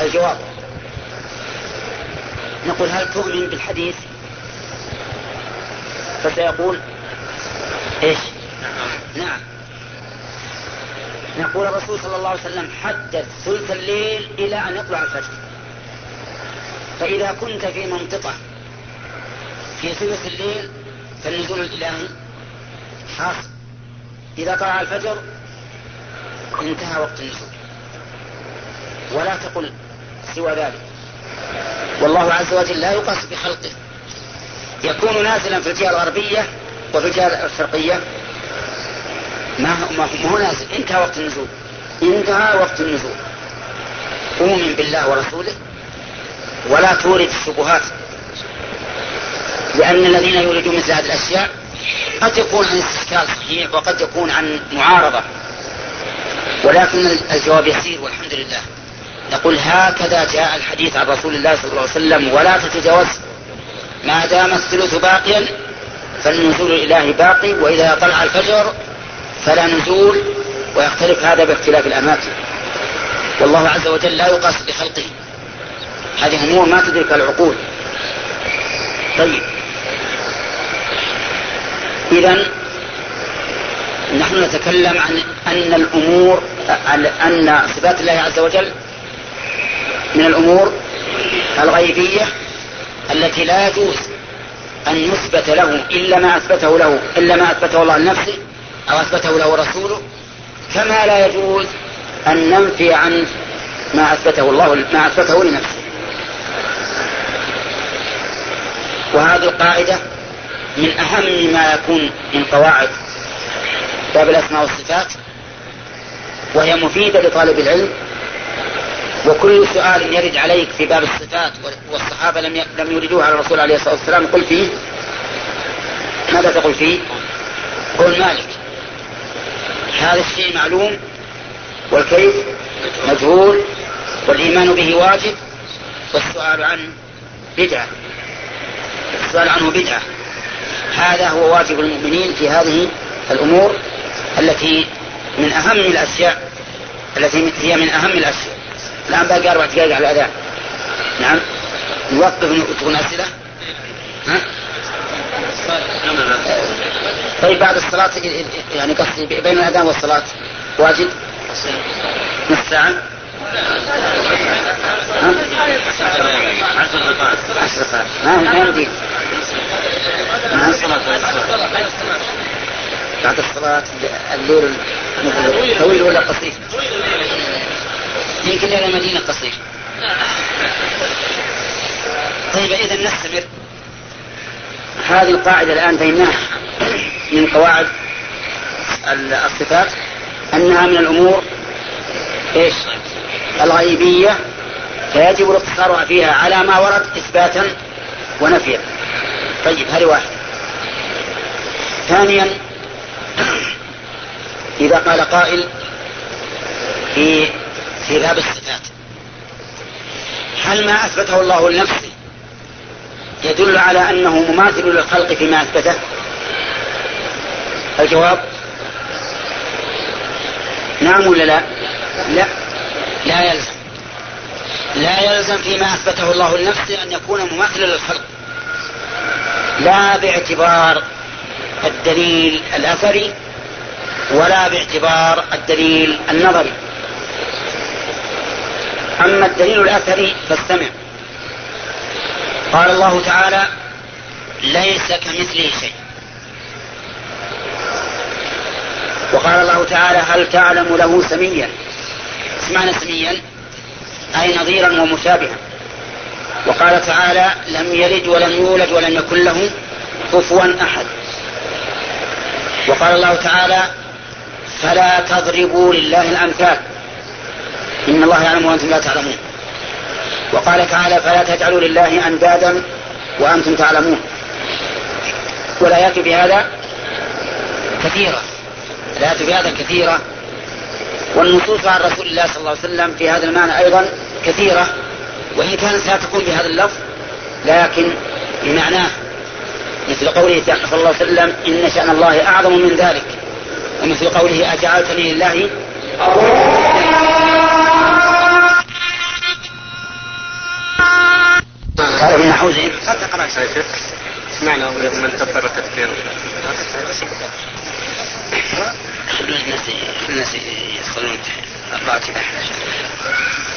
الجواب. نقول هل تؤمن بالحديث؟ فسيقول إيش؟ نعم. نقول الرسول صلى الله عليه وسلم حدث ثلث الليل إلى أن يطلع الفجر. فإذا كنت في منطقة في ثلث الليل فالنزول الإلهي حاصل إذا طلع الفجر انتهى وقت النزول ولا تقل سوى ذلك. والله عز وجل لا يقاس بخلقه. يكون نازلا في الجهة الغربية وفي الجهة الشرقية ما هو, ما هو نازل. انتهى وقت النزول. انتهى وقت النزول. أؤمن بالله ورسوله. ولا تورد الشبهات. لأن الذين يريدون مثل هذه الأشياء قد يكون عن استشكال صحيح وقد يكون عن معارضة. ولكن الجواب يسير والحمد لله. نقول هكذا جاء الحديث عن رسول الله صلى الله عليه وسلم ولا تتجاوز. ما دام الثلث باقيا فالنزول الإلهي باقي وإذا طلع الفجر فلا نزول ويختلف هذا باختلاف الأماكن. والله عز وجل لا يقاس بخلقه. هذه أمور ما تدرك العقول. طيب. إذا نحن نتكلم عن أن الأمور أن صفات الله عز وجل من الأمور الغيبية التي لا يجوز أن يثبت له إلا ما أثبته له إلا ما أثبته الله لنفسه أو أثبته له رسوله. كما لا يجوز أن ننفي عنه ما أثبته الله ما أثبته لنفسه. وهذه القاعدة من أهم ما يكون من قواعد باب الأسماء والصفات وهي مفيدة لطالب العلم وكل سؤال يرد عليك في باب الصفات والصحابة لم لم يردوه على الرسول عليه الصلاة والسلام قل فيه. ماذا تقول فيه؟ قل مالك. هذا الشيء معلوم والكيف مجهول والإيمان به واجب والسؤال عنه بدعة. السؤال عنه بدعة. هذا هو واجب المؤمنين في هذه الأمور التي من أهم الأشياء التي هي من أهم الأشياء. الآن باقي أربع دقائق على الأذان. نعم. نوقف تكون أسئلة ها؟ طيب بعد الصلاة يعني قصدي بين الأذان والصلاة واجب؟ نصف ساعة. عشر دقائق. عشر دقائق ما ما يمدي بعد الصلاة الليل طويل ولا قصير؟ يمكن إلى مدينة قصير. طيب إذا نستمر هذه القاعدة الآن بيناها من قواعد الصفات أنها من الأمور إيش؟ الغيبية فيجب الاقتصار فيها على ما ورد إثباتا ونفيا. طيب هذه واحدة. ثانيا إذا قال قائل في في باب الصفات هل ما أثبته الله لنفسه يدل على أنه مماثل للخلق فيما أثبته؟ الجواب؟ نعم ولا لا؟ لا. لا يلزم. لا يلزم فيما أثبته الله لنفسه أن يكون مماثلا للخلق. لا باعتبار الدليل الأثري ولا باعتبار الدليل النظري. أما الدليل الأثري فاستمع. قال الله تعالى ليس كمثله شيء. وقال الله تعالى هل تعلم له سميا؟ معنى سميا. أي نظيرا ومشابها. وقال تعالى لم يلد ولم يولد ولم يكن له كفوا أحد. وقال الله تعالى فلا تضربوا لله الأمثال. إن الله يعلم وأنتم لا تعلمون. وقال تعالى فلا تجعلوا لله أندادا وأنتم تعلمون. والآيات في هذا كثيرة الآيات في هذا كثيرة والنصوص عن رسول الله صلى الله عليه وسلم في هذا المعنى أيضا كثيرة. وإن كانت لا بهذا اللفظ لكن بمعناه مثل قوله صلى الله عليه وسلم إن شأن الله أعظم من ذلك. ومثل قوله أجعلتني لله عفوا يا شيخ معنى من كبر التكبير الناس يصلون الراتبة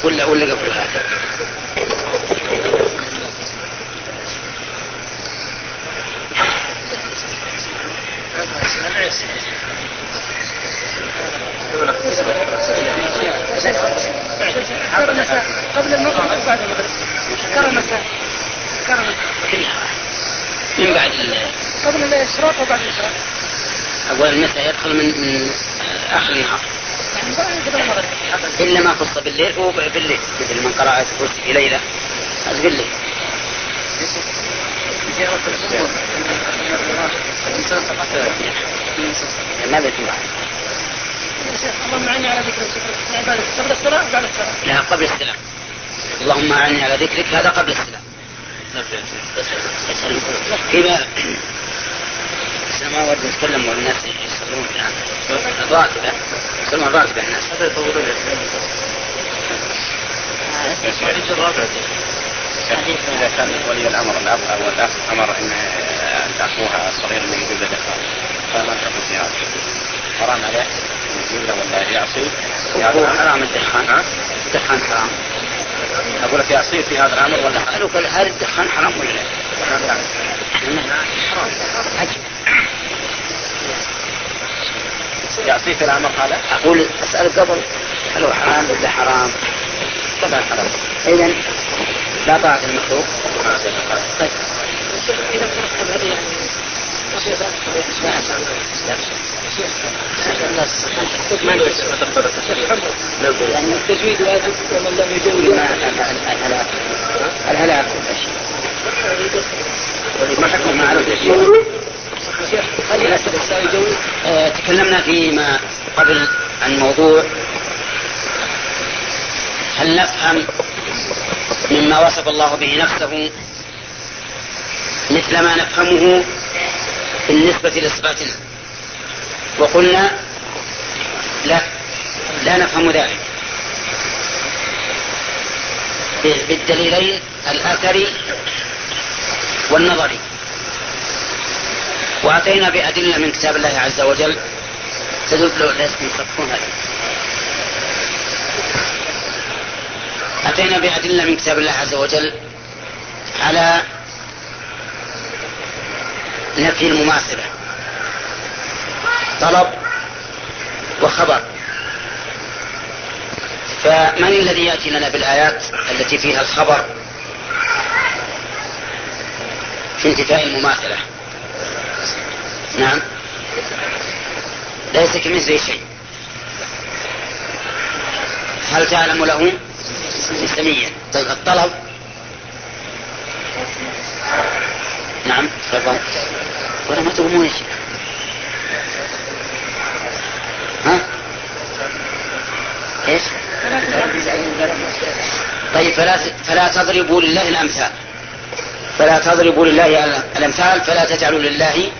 ولا ولا قبلها قبل المساء قبل المغرب وبعد المغرب؟ كرم المساء كرم من بعد قبل الاشراق وبعد الاشراق أول المساء يدخل من من آخر النهار. يعني إلا ما خص بالليل فهو بالليل. مثل من قرأ الكرسي في ليلة. هذا بالليل. ما بيتم اللهم اعني على ذكرك قبل وبعد الصلاة لا قبل السلام. اللهم اعني على ذكرك هذا قبل السلام. فيما ما ود نتكلم والناس يصلون الراتبة. يصلون الراتبة الناس. إذا كان ولي الأمر الأب أو الأخ أمر أن أخوها الصغير من يجوز الإخراج فما تقول في هذا؟ حرام عليه يجوز ولا يعصي؟ هو حرام الدخان الدخان حرام أقول لك يعصي في هذا الأمر ولا قالوا هل الدخان حرام ولا لا؟ حرام يعصي في الأمر هذا؟ أقول أسأل قبل هل هو حرام ولا حرام؟ طبعا حرام إذا لا طاعة المخلوق طيب هذه يعني تكلمنا فيما قبل عن موضوع هل نفهم مما وصف الله به نفسه مثل ما نفهمه بالنسبة لصفاتنا وقلنا لا لا نفهم ذلك. بالدليلين الأثري والنظري وأتينا بأدلة من كتاب الله عز وجل. تدل أتينا بأدلة من كتاب الله عز وجل على نفي المماثلة طلب وخبر. فمن الذي يأتي لنا بالآيات التي فيها الخبر؟ في انتفاء المماثلة. نعم. ليس كمثله شيء. هل تعلم له؟ سميا طيب الطلب نعم تفضل. ولا ما تقومون يا شيخ ها؟ إيش؟ طيب فلا فلا تضربوا لله الأمثال. فلا تضربوا لله الأمثال فلا تجعلوا لله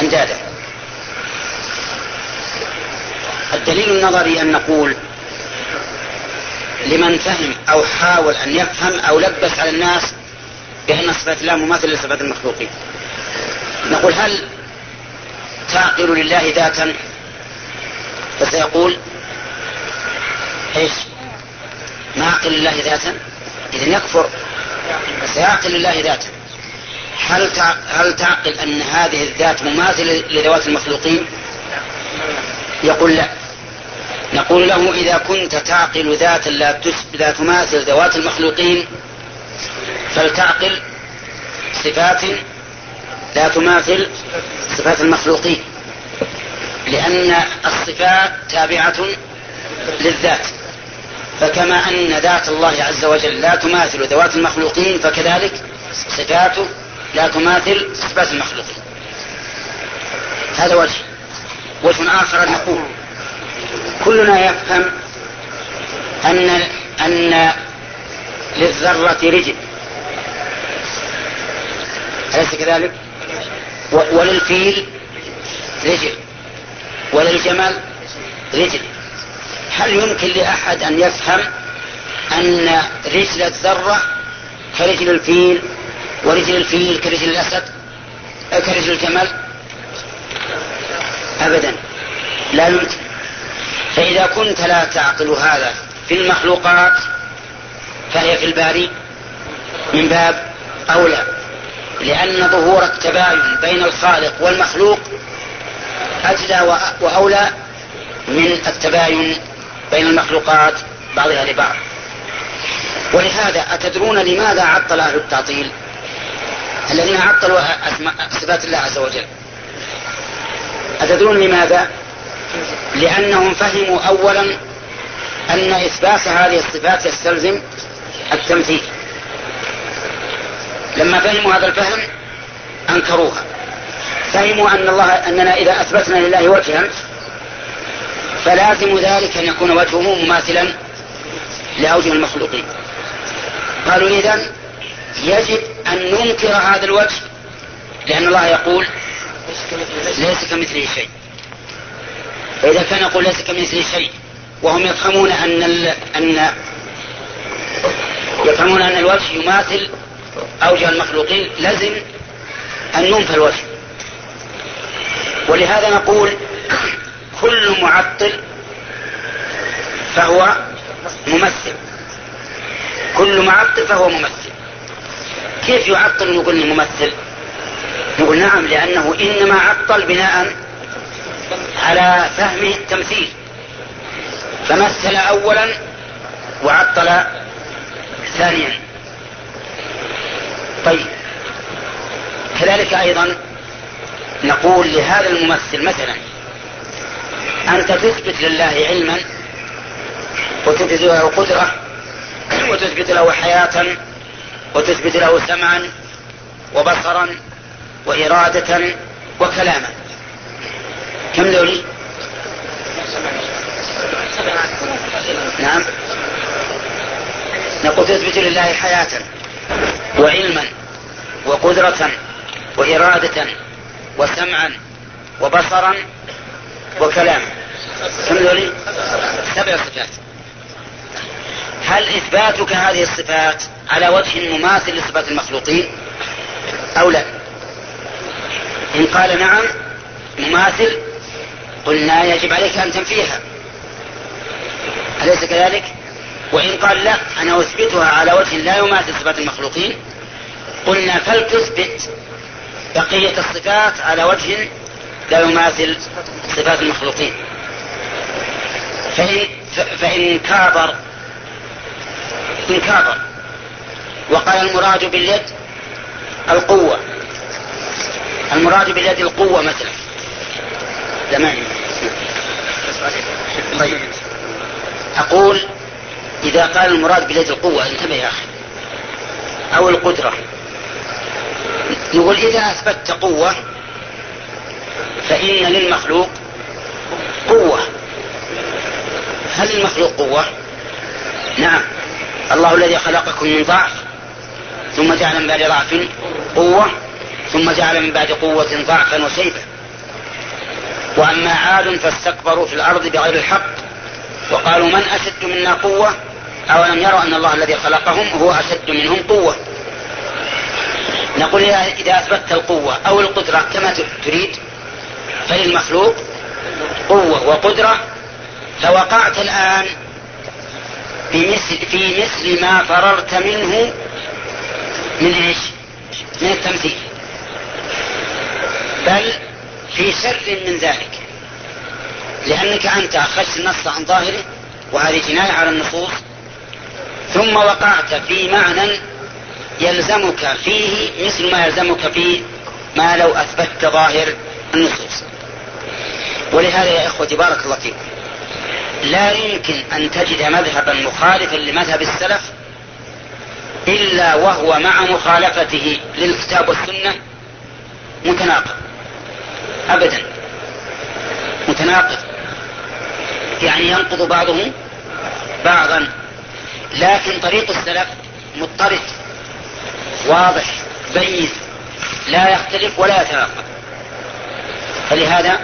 أندادا. الدليل النظري أن نقول لمن فهم أو حاول أن يفهم أو لبس على الناس بان صفات الله مماثله لصفات المخلوقين. نقول هل تعقل لله ذاتا؟ فسيقول إيش؟ ما عقل لله ذاتا؟ اذا يكفر. سيعقل لله ذاتا. هل هل تعقل أن هذه الذات مماثلة لذوات المخلوقين؟ يقول لا. نقول له إذا كنت تعقل ذاتا لا تماثل ذوات المخلوقين فلتعقل صفات لا تماثل صفات المخلوقين لأن الصفات تابعة للذات فكما أن ذات الله عز وجل لا تماثل ذوات المخلوقين فكذلك صفاته لا تماثل صفات المخلوقين. هذا وجه. وجه آخر نقول كلنا يفهم أن أن للذرة رجل. أليس كذلك؟ وللفيل رجل. وللجمل رجل. هل يمكن لأحد أن يفهم أن رجل الذرة كرجل الفيل ورجل الفيل كرجل الأسد؟ كرجل الجمل؟ أبدا. لا يمكن. فإذا كنت لا تعقل هذا في المخلوقات فهي في الباري من باب أولى. لأن ظهور التباين بين الخالق والمخلوق أجلى وأولى من التباين بين المخلوقات بعضها لبعض. ولهذا أتدرون لماذا عطل أهل التعطيل؟ الذين عطلوا صفات الله عز وجل. أتدرون لماذا؟ لأنهم فهموا أولا أن إثبات هذه الصفات يستلزم التمثيل. لما فهموا هذا الفهم أنكروها. فهموا أن الله أننا إذا أثبتنا لله وجها فلازم ذلك أن يكون وجهه مماثلا لأوجه المخلوقين. قالوا إذا يجب أن ننكر هذا الوجه لأن الله يقول ليس كمثله شيء. فإذا كان يقول ليس كمثله شيء وهم يفهمون أن ال... أن يفهمون أن الوجه يماثل أوجه المخلوقين لازم أن ننفى الوجه. ولهذا نقول كل معطل فهو ممثل. كل معطل فهو ممثل. كيف يعطل ونقول ممثل نقول نعم لأنه إنما عطل بناء على فهمه التمثيل. فمثل أولا وعطل ثانيا. طيب. كذلك أيضا نقول لهذا الممثل مثلا أنت تثبت لله علما وتثبت له قدرة وتثبت له حياة وتثبت له سمعا وبصرا وإرادة وكلاما. كم ذولي نعم. نقول تثبت لله حياة. وعلما وقدرة وإرادة وسمعا وبصرا وكلاما. كم ذولي سبع صفات. هل إثباتك هذه الصفات على وجه مماثل لصفات المخلوقين أو لا؟ إن قال نعم مماثل قلنا يجب عليك أن تنفيها. أليس كذلك؟ وإن قال لا أنا أثبتها على وجه لا يماثل صفات المخلوقين. قلنا فلتثبت بقية الصفات على وجه لا يماثل صفات المخلوقين. فإن, فإن كابر إن كابر. وقال المراد باليد القوة. المراد باليد القوة مثلا. لا طيب. أقول إذا قال المراد باليد القوة انتبه يا أخي. أو القدرة. نقول إذا أثبتت قوة فإن للمخلوق قوة. هل المخلوق قوة؟ نعم. الله الذي خلقكم من ضعف ثم جعل من بعد ضعف قوة ثم جعل من بعد قوة ضعفا وشيبة وأما عاد فاستكبروا في الأرض بغير الحق وقالوا من أشد منا قوة؟ أولم يروا أن الله الذي خلقهم هو أشد منهم قوة. نقول إذا أثبتت القوة أو القدرة كما تريد فللمخلوق قوة وقدرة. فوقعت الآن في مثل, في مثل ما فررت منه من إيش؟ من التمثيل. بل في شر من ذلك. لأنك أنت أخذت النص عن ظاهره وهذه جناية على النصوص. ثم وقعت في معنى يلزمك فيه مثل ما يلزمك في ما لو أثبتت ظاهر النصوص. ولهذا يا إخوتي بارك الله فيكم. لا يمكن أن تجد مذهبا مخالفا لمذهب السلف إلا وهو مع مخالفته للكتاب والسنة متناقض. أبدا. متناقض. يعني ينقض بعضه بعضا. لكن طريق السلف مضطرد واضح بين لا يختلف ولا يتناقض. فلهذا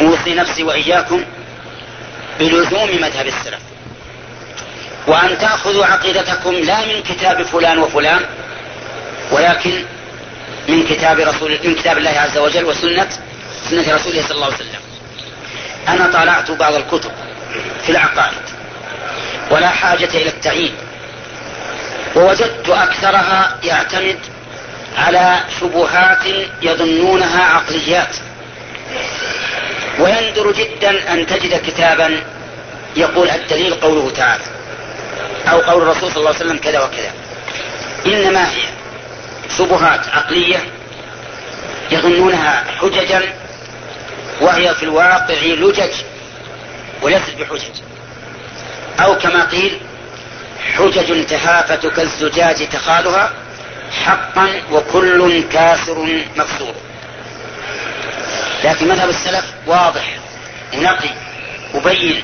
أوصي نفسي وإياكم بلزوم مذهب السلف. وأن تأخذوا عقيدتكم لا من كتاب فلان وفلان ولكن من كتاب رسول من كتاب الله عز وجل وسنة سنة رسوله صلى الله عليه وسلم. أنا طالعت بعض الكتب في العقائد. ولا حاجة إلى التعيين. ووجدت أكثرها يعتمد على شبهات يظنونها عقليات. ويندر جدا أن تجد كتابا يقول الدليل قوله تعالى أو قول الرسول صلى الله عليه وسلم كذا وكذا. إنما هي شبهات عقلية يظنونها حججا وهي في الواقع لجج وليست بحجج. أو كما قيل حجج تهافت كالزجاج تخالها حقا وكل كاسر مكسور لكن مذهب السلف واضح ونقي مبين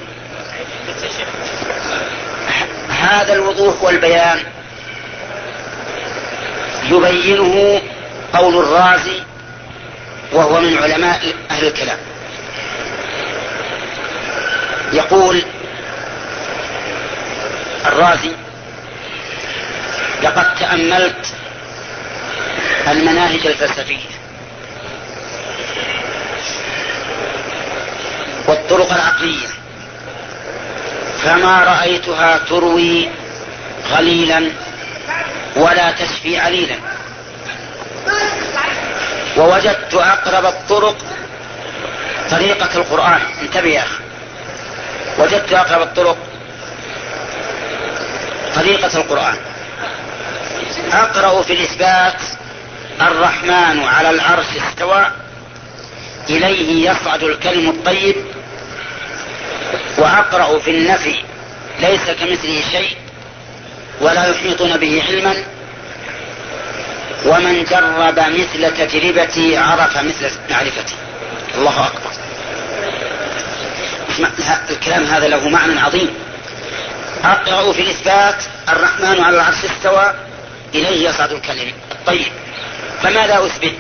هذا الوضوح والبيان يبينه قول الرازي وهو من علماء أهل الكلام. يقول الرازي لقد تأملت المناهج الفلسفية والطرق العقلية فما رأيتها تروي غليلا ولا تشفي عليلا. ووجدت أقرب الطرق طريقة القرآن. انتبه يا أخي. وجدت أقرب الطرق طريقة القرآن. أقرأ في الإثبات الرحمن على العرش استوى إليه يصعد الكلم الطيب وأقرأ في النفي ليس كمثله شيء ولا يحيطون به علما ومن جرب مثل تجربتي عرف مثل معرفتي. الله أكبر. الكلام هذا له معنى عظيم. أقرأ في الإثبات الرحمن على العرش استوى إليه يصعد الكلم طيب فماذا أثبت؟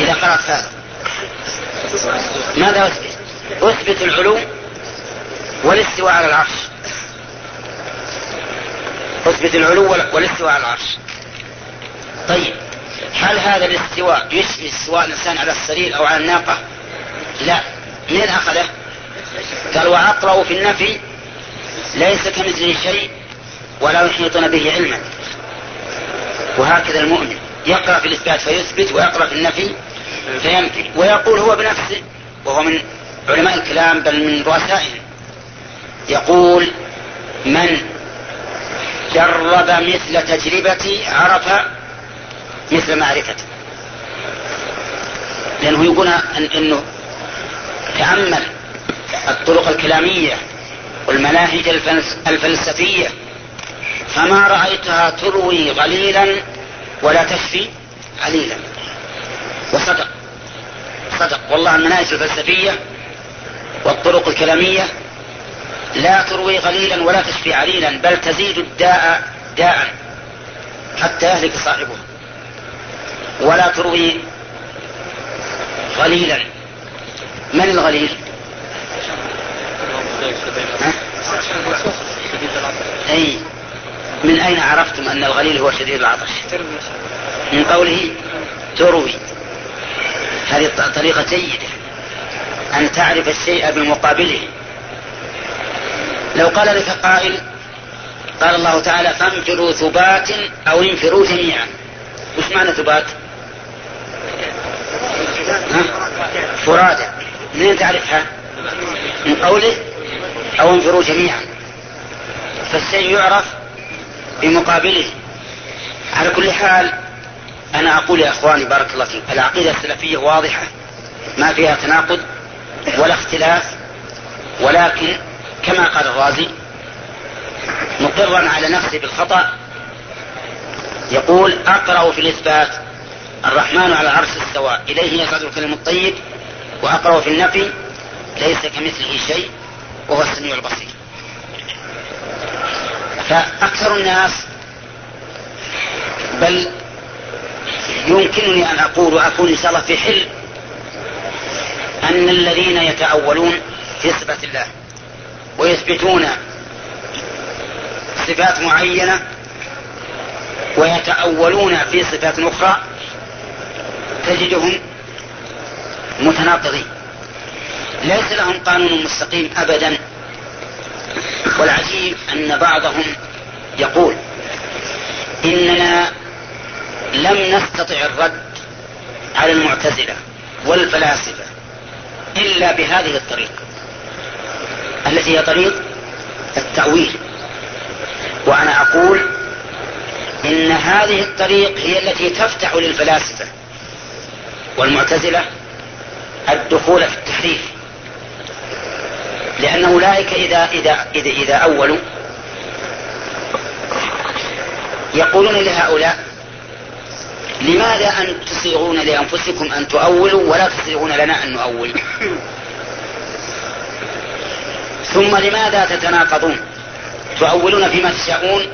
إذا قرأت هذا. ماذا أثبت؟ أثبت العلو والاستواء على العرش. أثبت العلو والاستواء على العرش. طيب هل هذا الاستواء يشبه استواء الإنسان على السرير أو على الناقة؟ لا. من أخذه قال وأقرأ في النفي ليس كمثله شيء ولا يحيطون به علما. وهكذا المؤمن يقرأ في الإثبات فيثبت ويقرأ في النفي فينفي. ويقول هو بنفسه وهو من علماء الكلام بل من رؤسائهم يقول من جرب مثل تجربتي عرف مثل معرفتي لأنه يقول أنه تأمل الطرق الكلامية والمناهج الفلسفية. فما رأيتها تروي غليلا ولا تشفي عليلا وصدق. صدق. والله المناهج الفلسفية والطرق الكلامية لا تروي غليلا ولا تشفي عليلا بل تزيد الداء داء حتى يهلك صاحبه. ولا تروي غليلا. من الغليل؟ أي من أين عرفتم أن الغليل هو شديد العطش؟ من قوله تروي. هذه طريقة جيدة. أن تعرف الشيء بمقابله. لو قال لك قائل قال الله تعالى فانفروا ثبات أو انفروا جميعا. وش معنى ثبات؟ فرادى. منين تعرفها؟ من قوله أو انفروا جميعا. فالشيء يعرف بمقابله. على كل حال أنا أقول يا إخواني بارك الله فيكم العقيدة السلفية واضحة. ما فيها تناقض ولا اختلاف ولكن كما قال الرازي مقرا على نفسه بالخطأ يقول أقرأ في الإثبات الرحمن على العرش استوى إليه يصعد الكلم الطيب وأقرأ في النفي ليس كمثله شيء. وهو السميع البصير. فأكثر الناس بل يمكنني أن أقول وأكون إن شاء الله في حل أن الذين يتأولون في صفة الله ويثبتون صفات معينة ويتأولون في صفات أخرى تجدهم متناقضين. ليس لهم قانون مستقيم أبدا. والعجيب أن بعضهم يقول إننا لم نستطع الرد على المعتزلة والفلاسفة إلا بهذه الطريقة التي هي طريق التأويل. وأنا أقول إن هذه الطريق هي التي تفتح للفلاسفة والمعتزلة الدخول في التحريف. لأن أولئك إذا إذا إذا, إذا أولوا يقولون لهؤلاء لماذا أن تصيغون لأنفسكم أن تؤولوا ولا تصيغون لنا أن نؤول؟ ثم لماذا تتناقضون؟ تؤولون فيما تشاءون؟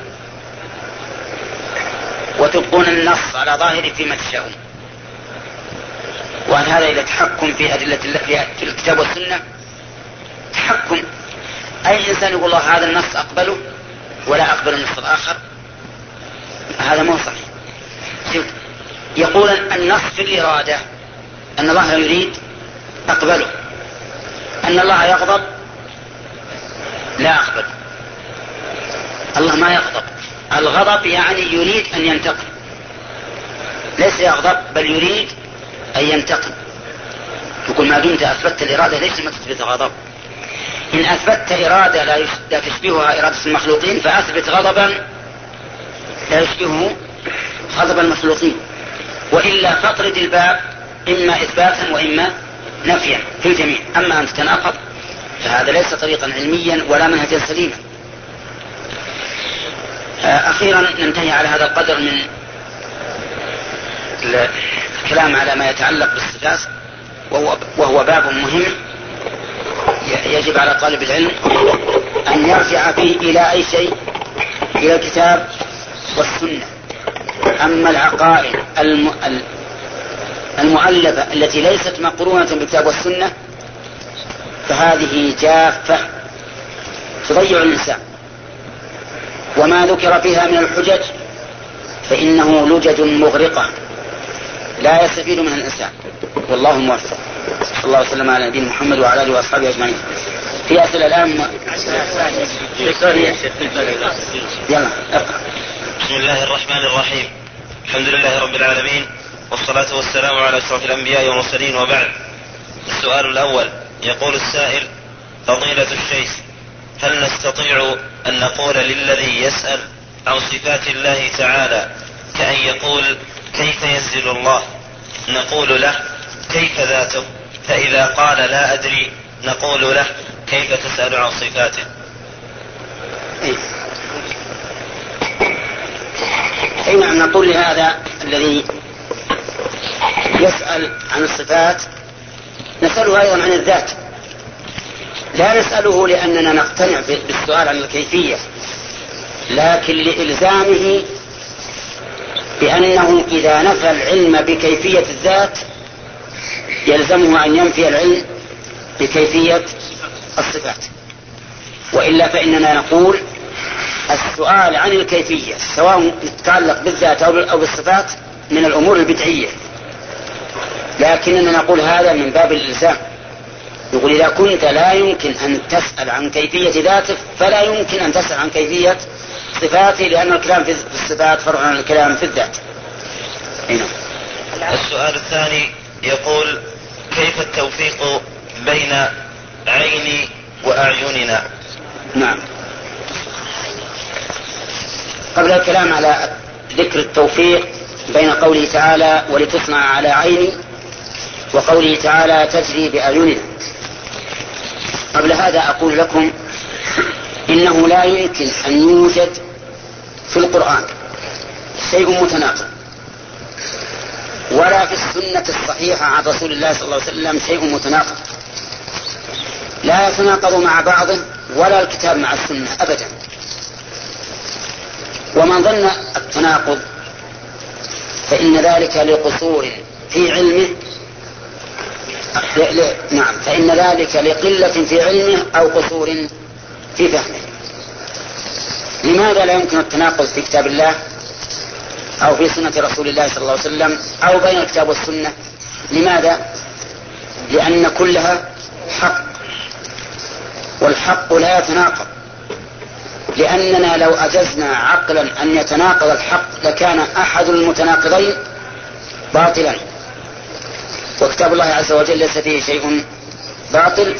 وتبقون النص على ظاهره فيما تشاءون. وهل هذا إلى تحكم في أدلة الله في الكتاب والسنة. تحكم أي إنسان يقول الله هذا النص أقبله ولا أقبل النص الآخر؟ هذا مو صحيح. يقول النص في الإرادة أن الله يريد أقبله. أن الله يغضب لا أقبل. الله ما يغضب. الغضب يعني يريد أن ينتقم. ليس يغضب بل يريد أن ينتقم. يقول ما دمت أثبتت الإرادة ليس ما تثبت غضب إن أثبتت إرادة لا تشبهها إرادة المخلوقين فأثبت غضبا لا يشبهه غضب المخلوقين. وإلا فاطرد الباب إما إثباتا وإما نفيا في الجميع. أما أن تتناقض فهذا ليس طريقا علميا ولا منهجا سليما. آه، أخيرا ننتهي على هذا القدر من الكلام على ما يتعلق بالصفات وهو, وهو باب مهم. يجب على طالب العلم أن يرجع فيه إلى أي شيء؟ إلى الكتاب والسنة. أما العقائد المؤلفة التي ليست مقرونة بالكتاب والسنة فهذه جافة. تضيع الإنسان. وما ذكر فيها من الحجج فإنه لجج مغرقة. لا يستفيد منها الإنسان. والله موفق. صلى الله وسلم على نبينا محمد وعلى آله وأصحابه أجمعين. في أسئلة الآن؟ يلا بسم الله الرحمن الرحيم. الحمد لله رب العالمين والصلاة والسلام على أشرف الأنبياء والمرسلين وبعد. السؤال الأول يقول السائل فضيلة الشيخ هل نستطيع أن نقول للذي يسأل عن صفات الله تعالى كأن يقول كيف ينزل الله؟ نقول له كيف ذاته فإذا قال لا أدري نقول له كيف تسأل عن صفاته؟ أي نعم نقول لهذا الذي يسأل عن الصفات نسأله أيضا عن الذات. لا نسأله لأننا نقتنع بالسؤال عن الكيفية لكن لإلزامه بأنه إذا نفى العلم بكيفية الذات يلزمه أن ينفي العلم بكيفية الصفات. وإلا فإننا نقول السؤال عن الكيفية سواء يتعلق بالذات أو بالصفات من الأمور البدعية. لكننا نقول هذا من باب الإلزام. يقول إذا كنت لا يمكن أن تسأل عن كيفية ذاتك فلا يمكن أن تسأل عن كيفية صفاته لأن الكلام في الصفات فرع عن الكلام في الذات. هنا. السؤال الثاني يقول كيف التوفيق بين عيني وأعيننا؟ نعم. قبل الكلام على ذكر التوفيق بين قوله تعالى ولتصنع على عيني وقوله تعالى تجري بأعيننا. قبل هذا أقول لكم إنه لا يمكن أن يوجد في القرآن شيء متناقض. ولا في السنة الصحيحة عن رسول الله صلى الله عليه وسلم شيء متناقض. لا يتناقض مع بعضه ولا الكتاب مع السنة أبدا. ومن ظن التناقض فإن ذلك لقصور في علمه نعم فإن ذلك لقلة في علمه أو قصور في فهمه. لماذا لا يمكن التناقض في كتاب الله؟ أو في سنة رسول الله صلى الله عليه وسلم أو بين الكتاب والسنة. لماذا؟ لأن كلها حق والحق لا يتناقض. لأننا لو أجزنا عقلا أن يتناقض الحق لكان أحد المتناقضين باطلا. وكتاب الله عز وجل ليس فيه شيء باطل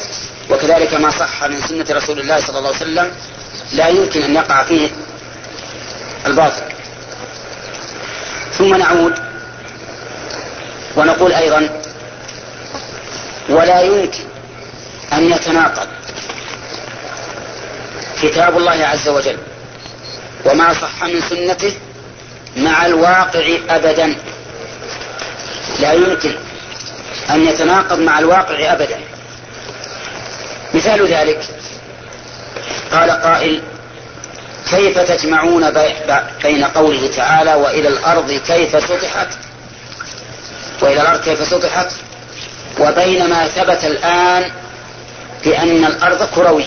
وكذلك ما صح من سنة رسول الله صلى الله عليه وسلم لا يمكن أن يقع فيه الباطل. ثم نعود ونقول أيضا ولا يمكن أن يتناقض كتاب الله عز وجل وما صح من سنته مع الواقع أبدا. لا يمكن أن يتناقض مع الواقع أبدا. مثال ذلك قال قائل كيف تجمعون بين قوله تعالى وإلى الأرض كيف سطحت؟ وإلى الأرض كيف سطحت؟ وبين ما ثبت الآن بأن الأرض كروية.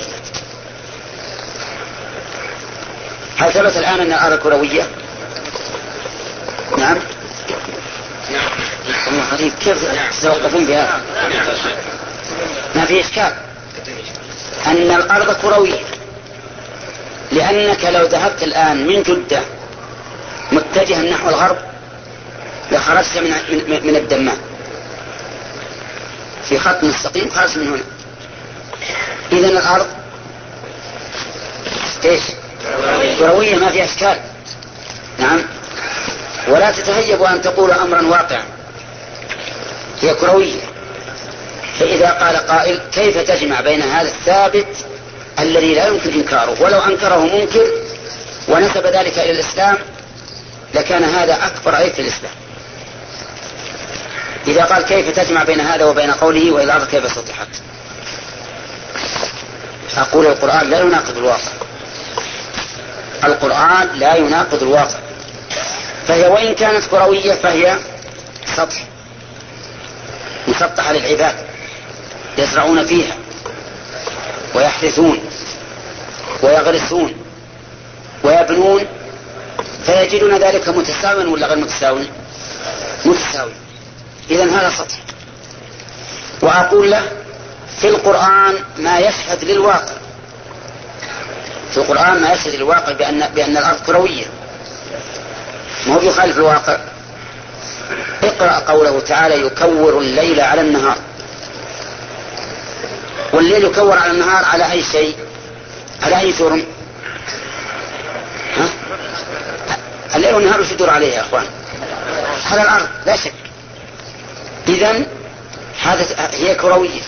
هل ثبت الآن أن الأرض كروية؟ نعم. الله غريب كيف تتوقفون بهذا؟ ما في إشكال. أن الأرض كروية. لأنك لو ذهبت الآن من جدة متجها نحو الغرب لخرجت من من الدمام. في خط مستقيم خرجت من هنا. إذا الأرض إيش؟ كروية ما فيها إشكال. نعم. ولا تتهيبوا أن تقولوا أمرا واقعا. هي كروية. فإذا قال قائل كيف تجمع بين هذا الثابت الذي لا يمكن إنكاره. ولو أنكره منكر ونسب ذلك إلى الإسلام لكان هذا أكبر عيب في الإسلام. إذا قال كيف تجمع بين هذا وبين قوله وإلى الأرض كيف سطحت أقول القرآن لا يناقض الواقع. القرآن لا يناقض الواقع. فهي وإن كانت كروية فهي سطح. مسطحة للعباد يزرعون فيها. ويحرثون ويغرسون ويبنون فيجدون ذلك متساويا ولا غير متساوي متساوي إذا هذا سطح. وأقول له في القرآن ما يشهد للواقع. في القرآن ما يشهد للواقع بأن بأن الأرض كروية. ما هو يخالف الواقع. اقرأ قوله تعالى يكور الليل على النهار. والليل يكور على النهار على أي شيء؟ على أي جرم؟ ها؟ الليل والنهار وش يدور عليه يا أخوان؟ على الأرض لا شك. إذا هذا هي كروية.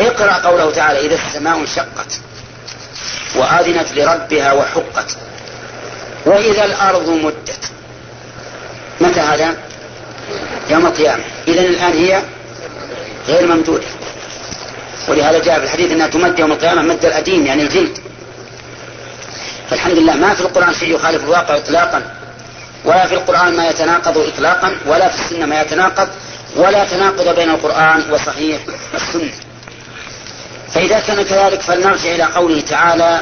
اقرأ قوله تعالى إذا السماء انشقت وآذنت لربها وحقت وإذا الأرض مدت. متى هذا؟ يوم القيامة. إذا الآن هي غير ممدودة. ولهذا جاء في الحديث أنها تمد يوم القيامة مد الأديم يعني الجلد. فالحمد لله ما في القرآن شيء يخالف الواقع إطلاقا. ولا في القرآن ما يتناقض إطلاقا ولا في السنة ما يتناقض ولا تناقض بين القرآن وصحيح السنة. فإذا كان كذلك فلنرجع إلى قوله تعالى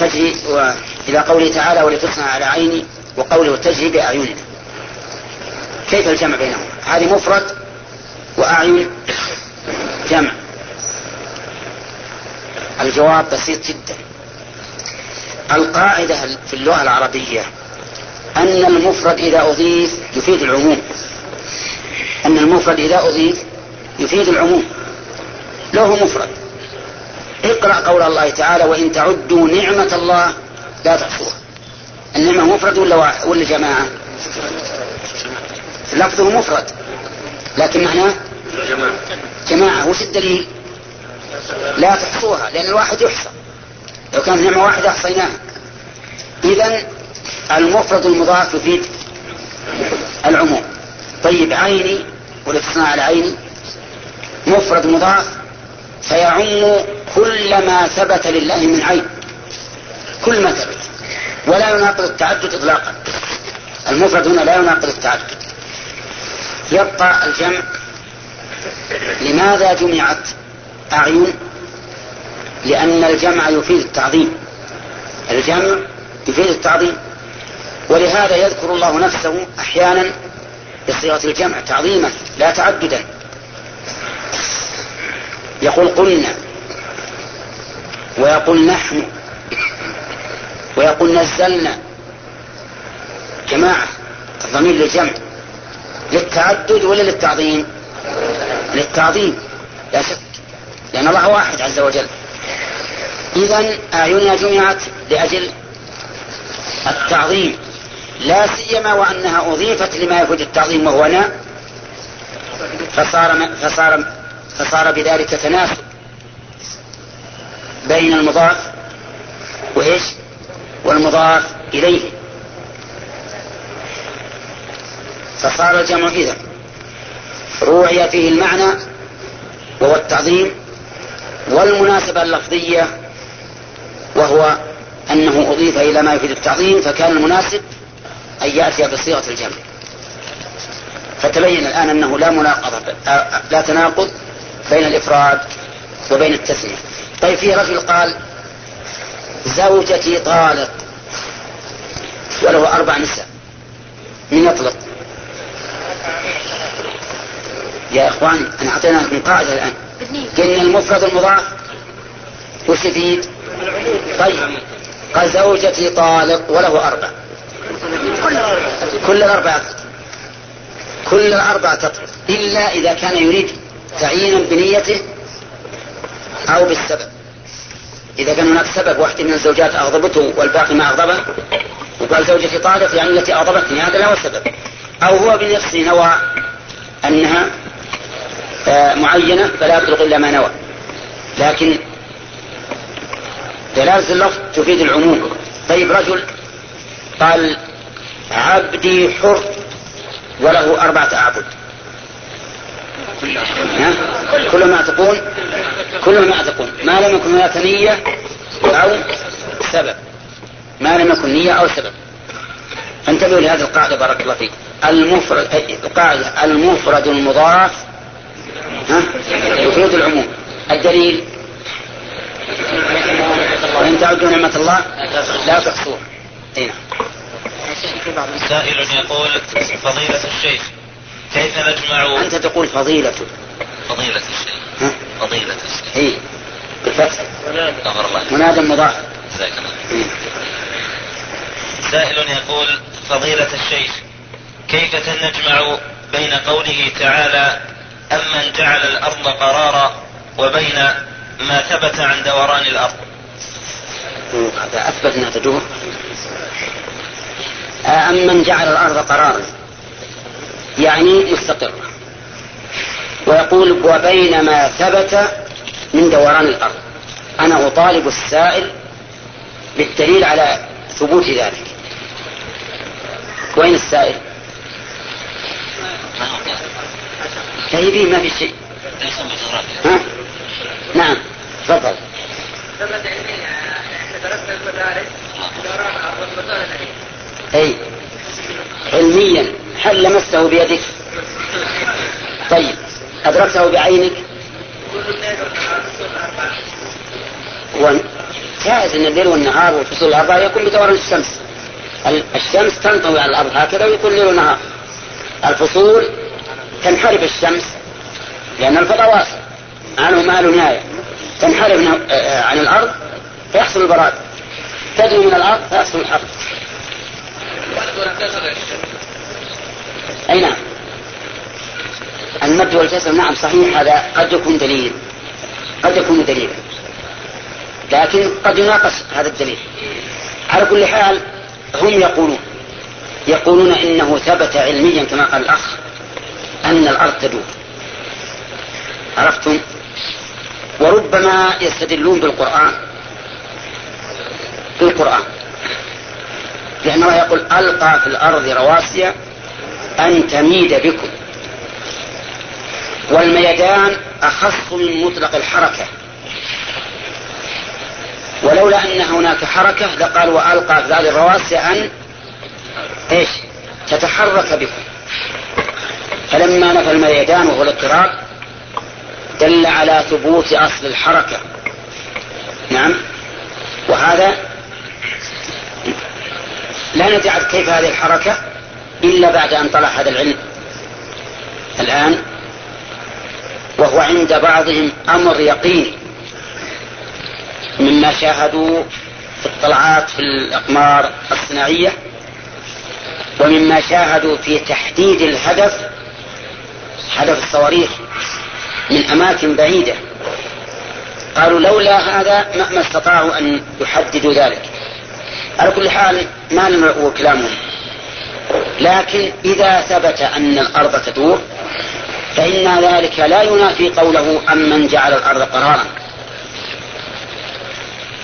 تجري و... إلى قوله تعالى ولتصنع على عيني وقوله تجري بأعيننا. كيف الجمع بينهما هذه مفرد وأعين جمع. الجواب بسيط جدا. القاعدة في اللغة العربية أن المفرد إذا أضيف يفيد العموم. أن المفرد إذا أضيف يفيد العموم. له مفرد. اقرأ قول الله تعالى وإن تعدوا نعمة الله لا تحصوها النعمة مفرد ولا ولا جماعة؟ لفظه مفرد. لكن معناه جماعة. وش الدليل؟ لا تحصوها لأن الواحد يحصى لو كانت نعمة واحدة أحصيناها إذا المفرد المضاف يفيد العموم. طيب عيني والاتصال على عيني. مفرد مضاف فيعم كل ما ثبت لله من عين. كل ما ثبت. ولا يناقض التعدد إطلاقا. المفرد هنا لا يناقض التعدد. يبقى الجمع. لماذا جمعت أعين لأن الجمع يفيد التعظيم. الجمع يفيد التعظيم. ولهذا يذكر الله نفسه أحيانا بصيغة الجمع تعظيما لا تعددا. يقول قلنا ويقول نحن ويقول نزلنا. جماعة الضمير للجمع. للتعدد ولا للتعظيم؟ للتعظيم. لا شك. لأن الله واحد عز وجل. إذا أعيننا جمعت لأجل التعظيم. لا سيما وأنها أضيفت لما يفوت التعظيم وهو نا. فصار فصار فصار بذلك تناسب بين المضاف وإيش؟ والمضاف إليه. فصار الجمع إذا روعي فيه المعنى وهو التعظيم والمناسبة اللفظية وهو أنه أضيف إلى ما يفيد التعظيم فكان المناسب أن يأتي بصيغة الجمع. فتبين الآن أنه لا مناقضة لا تناقض بين الإفراد وبين التسمية طيب في رجل قال زوجتي طالق وله أربع نساء. من يطلق؟ يا إخوان أنا أعطيناكم قاعدة الآن. قلنا المفرد المضاف. وش يفيد؟ طيب. قال زوجتي طالق وله أربع. كل الأربعة. كل الأربعة تطلق. إلا إذا كان يريد تعيينا بنيته أو بالسبب. إذا كان هناك سبب واحد من الزوجات أغضبته والباقي ما أغضبه وقال زوجتي طالق يعني التي أغضبتني هذا له السبب. أو هو بنفسه نوى أنها معينة فلا يطلق إلا ما نوى. لكن دلالة اللفظ تفيد العموم. طيب رجل قال عبدي حر وله أربعة أعبد. كل ما تقول كل ما تقول ما لم يكن هناك نية أو سبب. ما لم يكن نية أو سبب. انتبهوا لهذه القاعدة بارك الله فيك. المفرد القاعدة المفرد المضاف يفيد العموم. الدليل؟ وإن تعدوا نعمة الله لا تحصوها هنا سائل يقول فضيلة الشيخ كيف نجمع؟ أنت تقول فضيلة. فضيلة الشيخ. ها؟ فضيلة الشيخ. هي بالفتح. منادى مضاف جزاك الله سائل يقول فضيلة الشيخ كيف نجمع بين قوله تعالى أمن جعل الأرض قرارا وبين ما ثبت عن دوران الأرض. هذا أثبت أنها تدور. أمن جعل الأرض قرارا يعني مستقرة ويقول وبين ما ثبت من دوران الأرض. أنا أطالب السائل بالدليل على ثبوت ذلك. وين السائل؟ طيب ما في شيء. ها؟ نعم. تفضل. أي. علميا. هل لمسته بيدك؟ طيب. أدركته بعينك؟ جائز إن الليل والنهار والفصول الاربعه يكون بدوران الشمس. الشمس تنطوي على الأرض هكذا ويكون ليل ونهار الفصول تنحرف الشمس لأن الفضاء واسع عنه ما له نهاية. تنحرف عن الأرض فيحصل البراد تدنو من الأرض فيحصل الحر أي نعم. المد والكسر نعم صحيح هذا قد يكون دليل. قد يكون دليلا لكن قد يناقش هذا الدليل. على كل حال هم يقولون. يقولون إنه ثبت علميا كما قال الأخ. أن الأرض تدور. عرفتم؟ وربما يستدلون بالقرآن. بالقرآن. لأن الله يقول ألقى في الأرض رواسي أن تميد بكم. والميدان أخص من مطلق الحركة. ولولا أن هناك حركة لقال وألقى في هذه الرواسي أن إيش؟ تتحرك بكم. فلما نفى الميدان وهو الاضطراب دل على ثبوت أصل الحركة. نعم. وهذا لا ندري كيف هذه الحركة إلا بعد أن طلع هذا العلم. الآن وهو عند بعضهم أمر يقين مما شاهدوا في الطلعات في الأقمار الصناعية ومما شاهدوا في تحديد الهدف هدف الصواريخ من أماكن بعيدة. قالوا لولا هذا ما استطاعوا أن يحددوا ذلك. على كل حال ما نملأ كلامهم. لكن إذا ثبت أن الأرض تدور فإن ذلك لا ينافي قوله أمن جعل الأرض قرارا.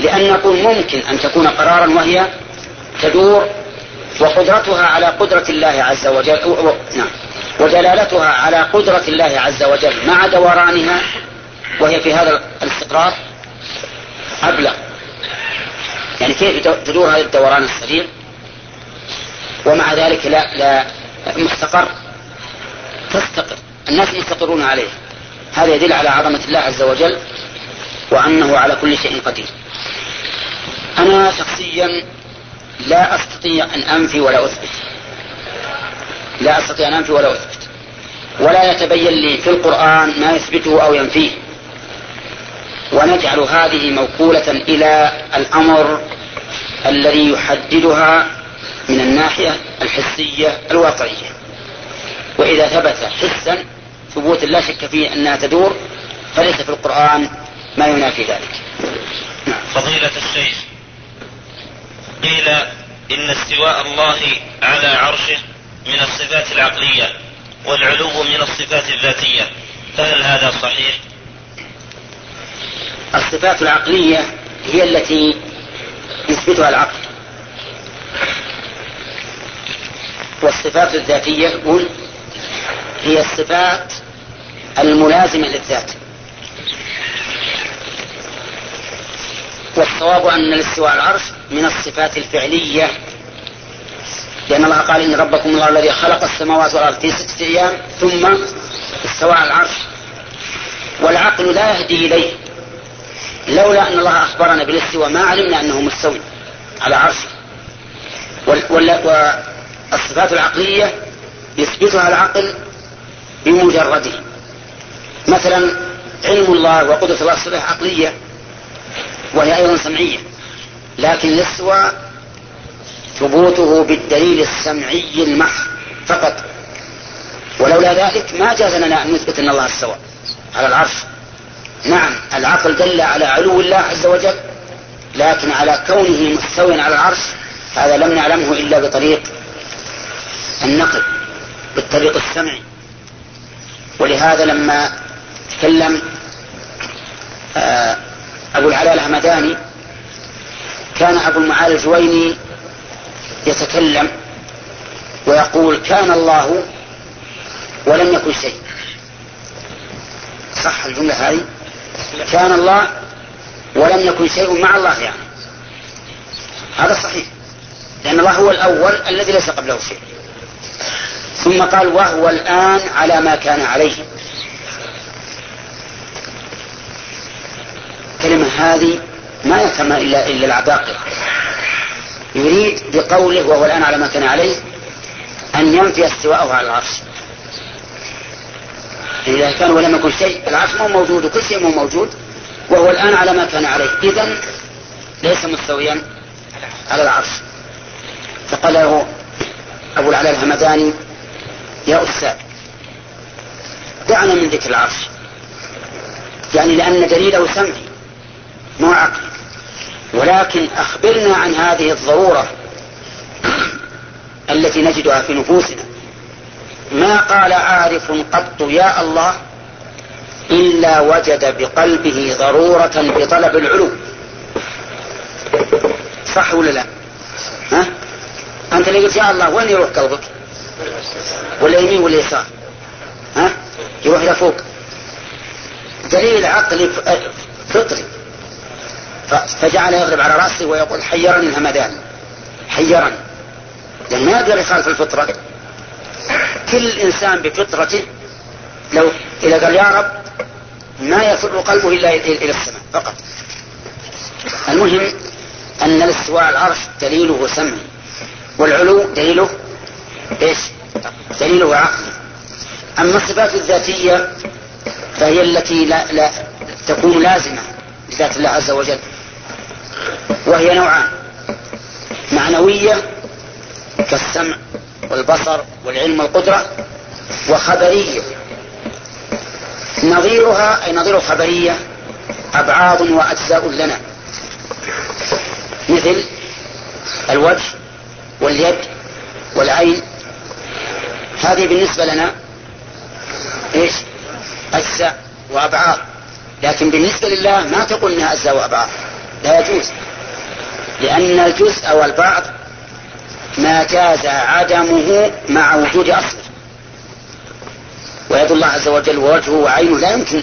لأن نقول ممكن أن تكون قرارا وهي تدور وقدرتها على قدرة الله عز وجل. نعم. ودلالتها على قدرة الله عز وجل مع دورانها وهي في هذا الاستقرار أبلغ. يعني كيف تدور هذا الدوران السريع ومع ذلك لا لا مستقر تستقر. الناس مستقرون عليه. هذا يدل على عظمة الله عز وجل وأنه على كل شيء قدير. أنا شخصيا لا أستطيع أن أنفي ولا أثبت. لا أستطيع أن أنفي ولا أثبت. ولا يتبين لي في القرآن ما يثبته أو ينفيه. ونجعل هذه موكولة إلى الأمر الذي يحددها من الناحية الحسية الواقعية. وإذا ثبت حسا ثبوت لا شك فيه أنها تدور فليس في القرآن ما ينافي ذلك. نعم. فضيلة الشيخ قيل إن استواء الله على عرشه من الصفات العقلية والعلو من الصفات الذاتية فهل هذا صحيح؟ الصفات العقلية هي التي يثبتها العقل والصفات الذاتية قل هي الصفات الملازمة للذات والصواب أن الاستواء العرش من الصفات الفعلية لأن الله قال إن ربكم الله الذي خلق السماوات والأرض في ستة أيام ثم استوى على العرش. والعقل لا يهدي إليه. لولا أن الله أخبرنا بالاستواء ما علمنا أنه مستوي على عرشه. والصفات العقلية يثبتها العقل بمجرده. مثلا علم الله وقدرة الله صفة عقلية وهي أيضا سمعية. لكن الاستواء ثبوته بالدليل السمعي المحض فقط. ولولا ذلك ما جاز لنا أن نثبت أن الله استوى على العرش. نعم العقل دل على علو الله عز وجل لكن على كونه مستويا على العرش هذا لم نعلمه إلا بطريق النقل بالطريق السمعي. ولهذا لما تكلم آه، أبو العلاء الهمداني كان أبو المعالي الجويني يتكلم ويقول كان الله ولم يكن شيء. صح الجملة هذه؟ كان الله ولم يكن شيء مع الله يعني. هذا صحيح. لأن الله هو الأول الذي ليس قبله شيء. ثم قال وهو الآن على ما كان عليه. الكلمة هذه ما يفهمها إلا إلا العباقرة. يريد بقوله وهو الآن على ما كان عليه أن ينفي استواءه على العرش. إذا كان ولم يكن شيء العرش مو موجود وكل شيء مو موجود وهو الآن على ما كان عليه. إذا ليس مستويا على العرش. فقال له أبو العلاء الهمداني يا أستاذ دعنا من ذكر العرش. يعني لأن دليله سمعي مو عقلي. ولكن أخبرنا عن هذه الضرورة التي نجدها في نفوسنا. ما قال عارف قط يا الله إلا وجد بقلبه ضرورة بطلب العلو صح ولا لا؟ ها؟ أنت اللي قلت يا الله وين يروح قلبك؟ ولا يمين ولا يسار؟ ها؟ يروح إلى فوق دليل عقلي فطري. فجعل يضرب على رأسه ويقول حيرني الهمدان حيرني. لأن ما يقدر يخالف الفطرة. كل إنسان بفطرته لو إذا قال يا رب ما يفر قلبه إلا إلى السماء فقط. المهم أن الاستواء على العرش دليله سمعي والعلو دليله إيش؟ دليله عقلي أما الصفات الذاتية فهي التي لا, لا تكون لازمة لذات الله عز وجل. وهي نوعان. معنوية كالسمع والبصر والعلم والقدرة وخبرية. نظيرها أي نظير الخبرية أبعاض وأجزاء لنا. مثل الوجه واليد والعين. هذه بالنسبة لنا إيش؟ أجزاء وأبعاد. لكن بالنسبة لله ما تقول إنها أجزاء وأبعاد. لا يجوز لأن الجزء والبعض ما جاز عدمه مع وجود أصله ويد الله عز وجل ووجهه وعينه لا يمكن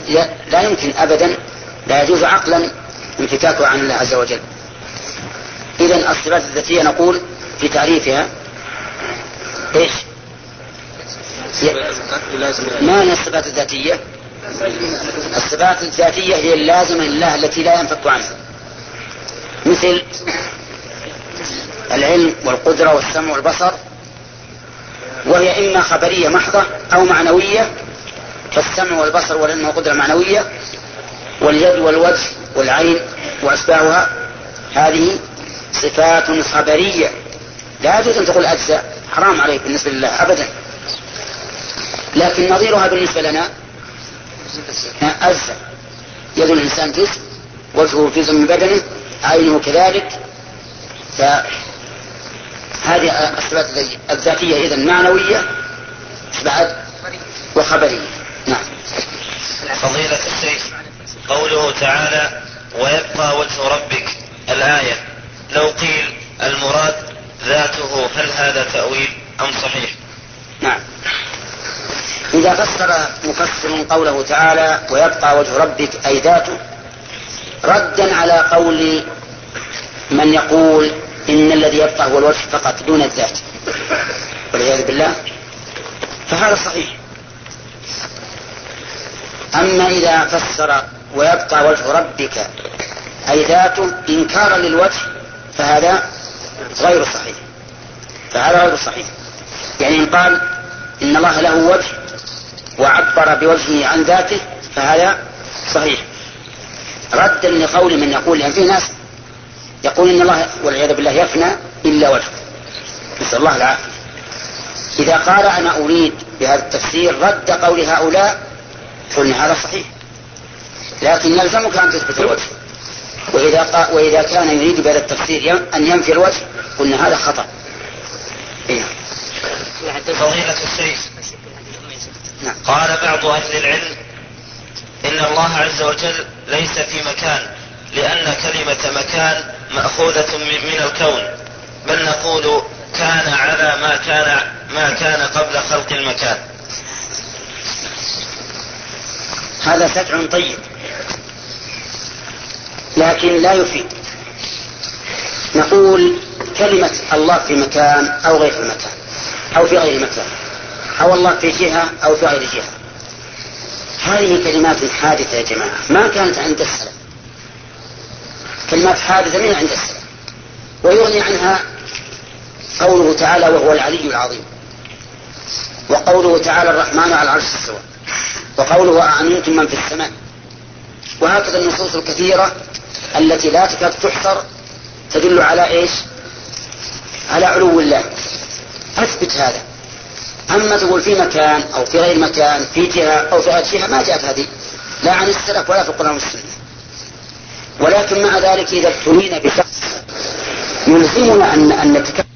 لا يمكن أبدا لا يجوز عقلا انفكاكه عن الله عز وجل إذا الصفات الذاتية نقول في تعريفها إيش؟ ما هي الصفات الذاتية؟ الصفات الذاتية هي اللازمة لله التي لا ينفك عنها مثل العلم والقدرة والسمع والبصر وهي إما خبرية محضة أو معنوية فالسمع والبصر والعلم والقدرة معنوية واليد والوجه والعين وأشباهها هذه صفات خبرية. لا يجوز أن تقول أجزاء حرام عليك بالنسبة لله أبدا. لكن نظيرها بالنسبة لنا أجزاء. يد الإنسان جزء وجهه جزء من بدنه عينه كذلك. فهذه الصفات الذاتية إذا معنوية بعد وخبرية. نعم. فضيلة الشيخ قوله تعالى ويبقى وجه ربك الآية لو قيل المراد ذاته هل هذا تأويل أم صحيح؟ نعم. إذا فسر مفسر قوله تعالى ويبقى وجه ربك أي ذاته ردا على قول من يقول إن الذي يبقى هو الوجه فقط دون الذات. والعياذ بالله. فهذا صحيح. أما إذا فسر ويبقى وجه ربك أي ذاته إنكارا للوجه فهذا غير صحيح. فهذا غير صحيح. يعني إن قال إن الله له وجه وعبر بوجهه عن ذاته فهذا صحيح. ردا لقول من يقول لأن في ناس يقول إن الله والعياذ بالله يفنى إلا وجهه. نسأل الله العافية. إذا قال أنا أريد بهذا التفسير رد قول هؤلاء قلنا هذا صحيح. لكن يلزمك أن تثبت الوجه. وإذا, وإذا كان يريد بهذا التفسير أن ينفي الوجه قلنا هذا خطأ. إيه. فضيلة الشيخ. نعم. قال بعض أهل العلم إن الله عز وجل ليس في مكان لأن كلمة مكان مأخوذة من الكون. بل نقول كان على ما كان ما كان قبل خلق المكان. هذا سجع طيب. لكن لا يفيد. نقول كلمة الله في مكان أو غير في مكان أو في غير مكان أو الله في جهة أو في غير جهة. هذه كلمات حادثة يا جماعة. ما كانت عند السلف. كلمات حادثة من عند السلف. ويغني عنها قوله تعالى وهو العلي العظيم. وقوله تعالى الرحمن على العرش استوى وقوله أأمنتم من في السماء. وهكذا النصوص الكثيرة التي لا تكاد تحصر تدل على إيش؟ على علو الله. أثبت هذا. اما تقول في مكان أو في غير مكان في جهة أو في جهة ما جاءت هذه. لا عن السلف ولا في القرآن والسنة. ولكن مع ذلك إذا ابتلينا بشخص يلزمنا ان أن نتكلم